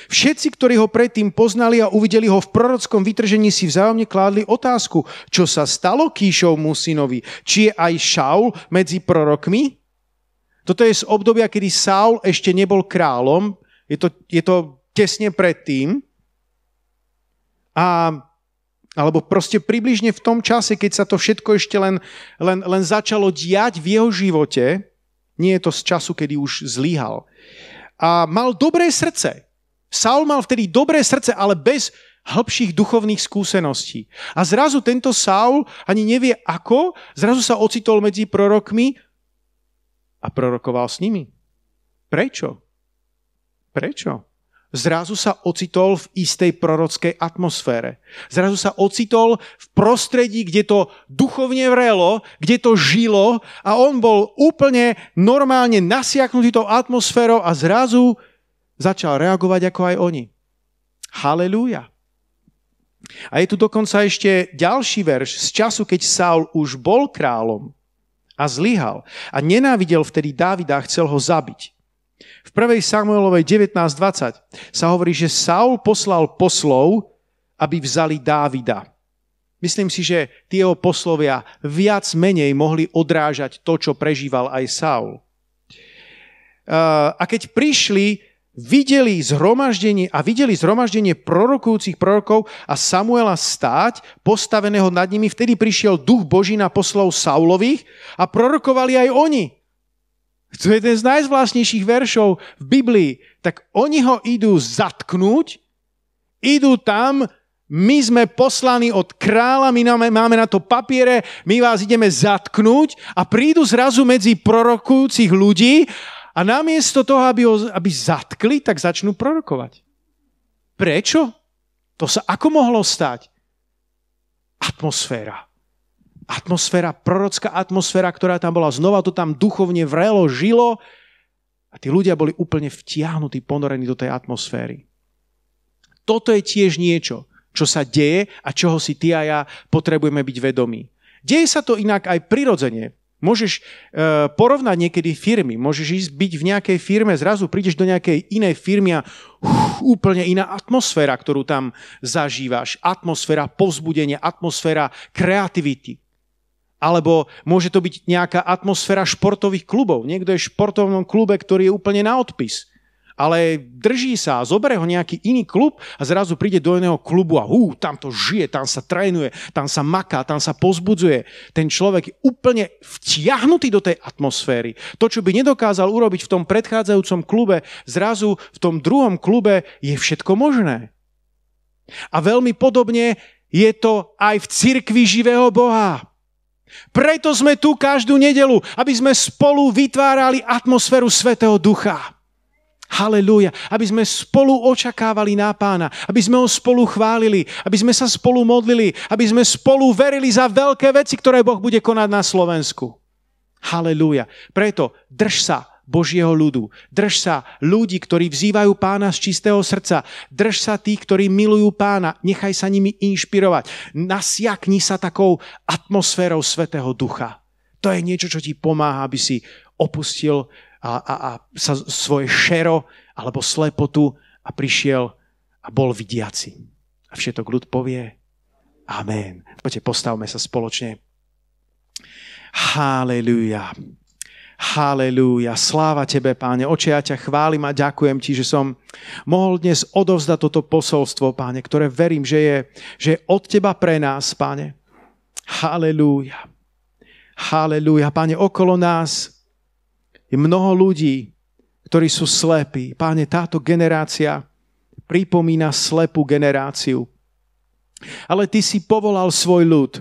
Všetci, ktorí ho predtým poznali a uvideli ho v prorockom vytržení, si vzájomne kládli otázku, čo sa stalo Kíšovmu synovi. Či je aj Šaul medzi prorokmi? Toto je z obdobia, kedy Saul ešte nebol kráľom, je to, je to tesne predtým. A, alebo proste približne v tom čase, keď sa to všetko ešte len, len, len začalo diať v jeho živote, nie je to z času, kedy už zlíhal. A mal dobré srdce. Saul mal vtedy dobré srdce, ale bez hĺbších duchovných skúseností. A zrazu tento Saul ani nevie ako, zrazu sa ocitol medzi prorokmi, a prorokoval s nimi. Prečo? Prečo? Zrazu sa ocitol v istej prorockej atmosfére. Zrazu sa ocitol v prostredí, kde to duchovne vrelo, kde to žilo a on bol úplne normálne nasiaknutý tou atmosférou a zrazu začal reagovať ako aj oni. Halelúja. A je tu dokonca ešte ďalší verš z času, keď Saul už bol kráľom a zlyhal a nenávidel vtedy Dávida a chcel ho zabiť. V 1. Samuelovej 19.20 sa hovorí, že Saul poslal poslov, aby vzali Dávida. Myslím si, že tie jeho poslovia viac menej mohli odrážať to, čo prežíval aj Saul. a keď prišli, videli zhromaždenie a videli zhromaždenie prorokujúcich prorokov a Samuela stáť, postaveného nad nimi, vtedy prišiel duch Boží na poslov Saulových a prorokovali aj oni. To je jeden z najzvláštnejších veršov v Biblii. Tak oni ho idú zatknúť, idú tam, my sme poslaní od kráľa, my máme na to papiere, my vás ideme zatknúť a prídu zrazu medzi prorokujúcich ľudí a namiesto toho, aby ho aby zatkli, tak začnú prorokovať. Prečo? To sa ako mohlo stať? Atmosféra. Atmosféra, prorocká atmosféra, ktorá tam bola. Znova to tam duchovne vrelo, žilo a tí ľudia boli úplne vtiahnutí, ponorení do tej atmosféry. Toto je tiež niečo, čo sa deje a čoho si ty a ja potrebujeme byť vedomí. Deje sa to inak aj prirodzene. Môžeš uh, porovnať niekedy firmy, môžeš ísť byť v nejakej firme, zrazu prídeš do nejakej inej firmy a uh, úplne iná atmosféra, ktorú tam zažívaš. Atmosféra povzbudenia, atmosféra kreativity. Alebo môže to byť nejaká atmosféra športových klubov. Niekto je v športovnom klube, ktorý je úplne na odpis ale drží sa a zoberie ho nejaký iný klub a zrazu príde do iného klubu a hú, tam to žije, tam sa trénuje, tam sa maká, tam sa pozbudzuje. Ten človek je úplne vtiahnutý do tej atmosféry. To, čo by nedokázal urobiť v tom predchádzajúcom klube, zrazu v tom druhom klube je všetko možné. A veľmi podobne je to aj v cirkvi živého Boha. Preto sme tu každú nedelu, aby sme spolu vytvárali atmosféru Svetého Ducha. Halelúja. Aby sme spolu očakávali na pána. Aby sme ho spolu chválili. Aby sme sa spolu modlili. Aby sme spolu verili za veľké veci, ktoré Boh bude konať na Slovensku. Halelúja. Preto drž sa Božieho ľudu. Drž sa ľudí, ktorí vzývajú pána z čistého srdca. Drž sa tých, ktorí milujú pána. Nechaj sa nimi inšpirovať. Nasiakni sa takou atmosférou Svetého Ducha. To je niečo, čo ti pomáha, aby si opustil a, a, a sa svoje šero alebo slepotu a prišiel a bol vidiaci. A všetok ľud povie Amen. Poďte, postavme sa spoločne. Halelúja. Halelúja. Sláva Tebe, Páne. Oče, ja ťa chválim a ďakujem Ti, že som mohol dnes odovzdať toto posolstvo, Páne, ktoré verím, že je, že je od Teba pre nás, Páne. Halelúja. Halelúja. Páne, okolo nás je mnoho ľudí, ktorí sú slepí. Páne, táto generácia pripomína slepú generáciu. Ale ty si povolal svoj ľud.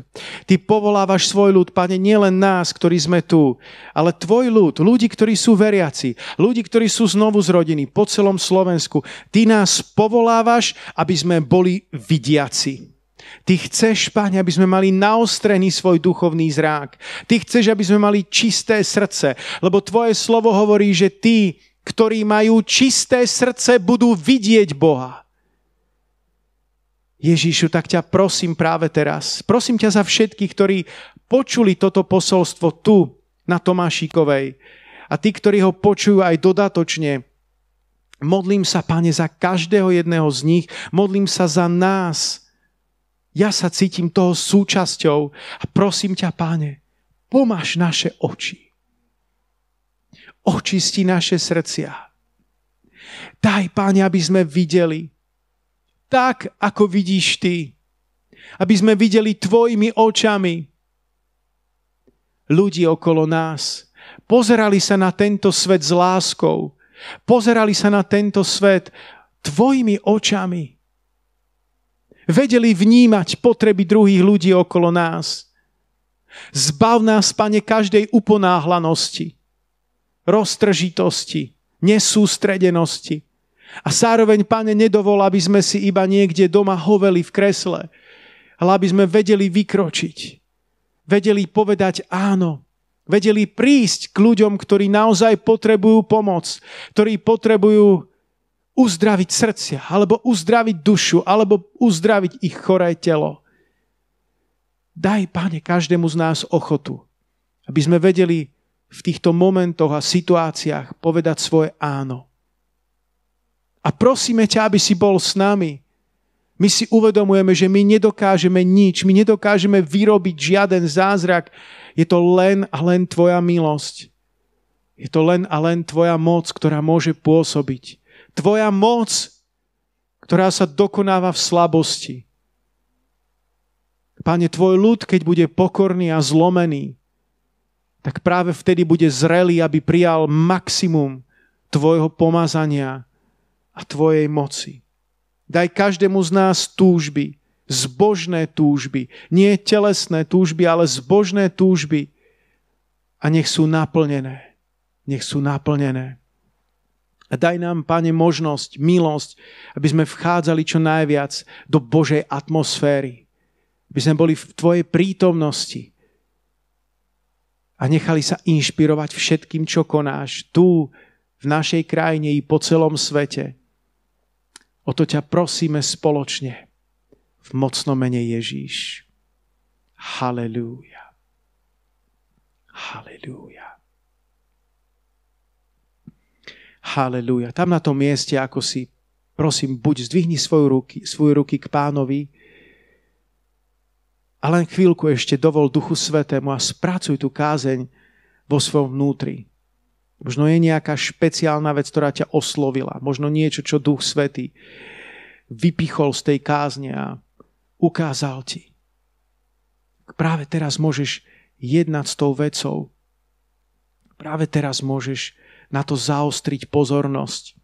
Ty povolávaš svoj ľud, pane, nielen nás, ktorí sme tu, ale tvoj ľud, ľudí, ktorí sú veriaci, ľudí, ktorí sú znovu zrodení po celom Slovensku. Ty nás povolávaš, aby sme boli vidiaci. Ty chceš, Pane, aby sme mali naostrený svoj duchovný zrák. Ty chceš, aby sme mali čisté srdce, lebo Tvoje slovo hovorí, že tí, ktorí majú čisté srdce, budú vidieť Boha. Ježíšu, tak ťa prosím práve teraz. Prosím ťa za všetkých, ktorí počuli toto posolstvo tu, na Tomášikovej. A tí, ktorí ho počujú aj dodatočne, modlím sa, Pane, za každého jedného z nich. Modlím sa za nás, ja sa cítim toho súčasťou a prosím ťa, páne, pomáš naše oči. Očisti naše srdcia. Daj, páne, aby sme videli tak, ako vidíš ty. Aby sme videli tvojimi očami ľudí okolo nás. Pozerali sa na tento svet s láskou. Pozerali sa na tento svet tvojimi očami vedeli vnímať potreby druhých ľudí okolo nás. Zbav nás, Pane, každej uponáhlanosti, roztržitosti, nesústredenosti. A zároveň, Pane, nedovol, aby sme si iba niekde doma hoveli v kresle, ale aby sme vedeli vykročiť. Vedeli povedať áno. Vedeli prísť k ľuďom, ktorí naozaj potrebujú pomoc, ktorí potrebujú uzdraviť srdcia, alebo uzdraviť dušu, alebo uzdraviť ich choré telo. Daj, Pane, každému z nás ochotu, aby sme vedeli v týchto momentoch a situáciách povedať svoje áno. A prosíme ťa, aby si bol s nami. My si uvedomujeme, že my nedokážeme nič, my nedokážeme vyrobiť žiaden zázrak. Je to len a len Tvoja milosť. Je to len a len Tvoja moc, ktorá môže pôsobiť. Tvoja moc, ktorá sa dokonáva v slabosti. Pane, Tvoj ľud, keď bude pokorný a zlomený, tak práve vtedy bude zrelý, aby prijal maximum Tvojho pomazania a Tvojej moci. Daj každému z nás túžby, zbožné túžby. Nie telesné túžby, ale zbožné túžby. A nech sú naplnené. Nech sú naplnené. A daj nám, Pane, možnosť, milosť, aby sme vchádzali čo najviac do Božej atmosféry. Aby sme boli v Tvojej prítomnosti a nechali sa inšpirovať všetkým, čo konáš tu, v našej krajine i po celom svete. O to ťa prosíme spoločne v mocnom mene Ježíš. Halelúja. Halelúja. Halelúja. Tam na tom mieste, ako si, prosím, buď zdvihni svoju ruky, svoje ruky k pánovi a len chvíľku ešte dovol Duchu Svetému a spracuj tú kázeň vo svojom vnútri. Možno je nejaká špeciálna vec, ktorá ťa oslovila. Možno niečo, čo Duch Svetý vypichol z tej kázne a ukázal ti. Práve teraz môžeš jednať s tou vecou. Práve teraz môžeš na to zaostriť pozornosť.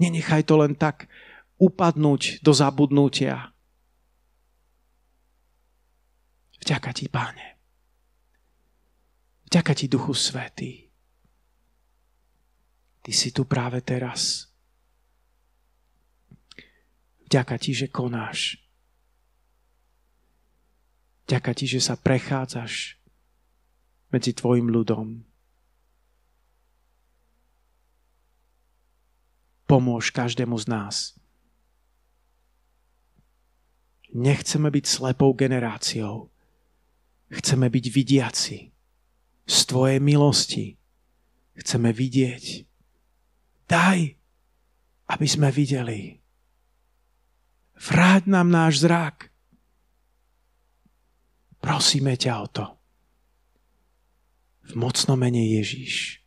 Nenechaj to len tak upadnúť do zabudnutia. Vďaka ti, páne. Vďaka ti, Duchu Svetý. Ty si tu práve teraz. Vďaka ti, že konáš. Ďaká ti, že sa prechádzaš medzi tvojim ľudom. Pomôž každému z nás. Nechceme byť slepou generáciou. Chceme byť vidiaci. Z Tvojej milosti chceme vidieť. Daj, aby sme videli. Vráť nám náš zrak Prosíme ťa o to. V mocnom mene Ježíš.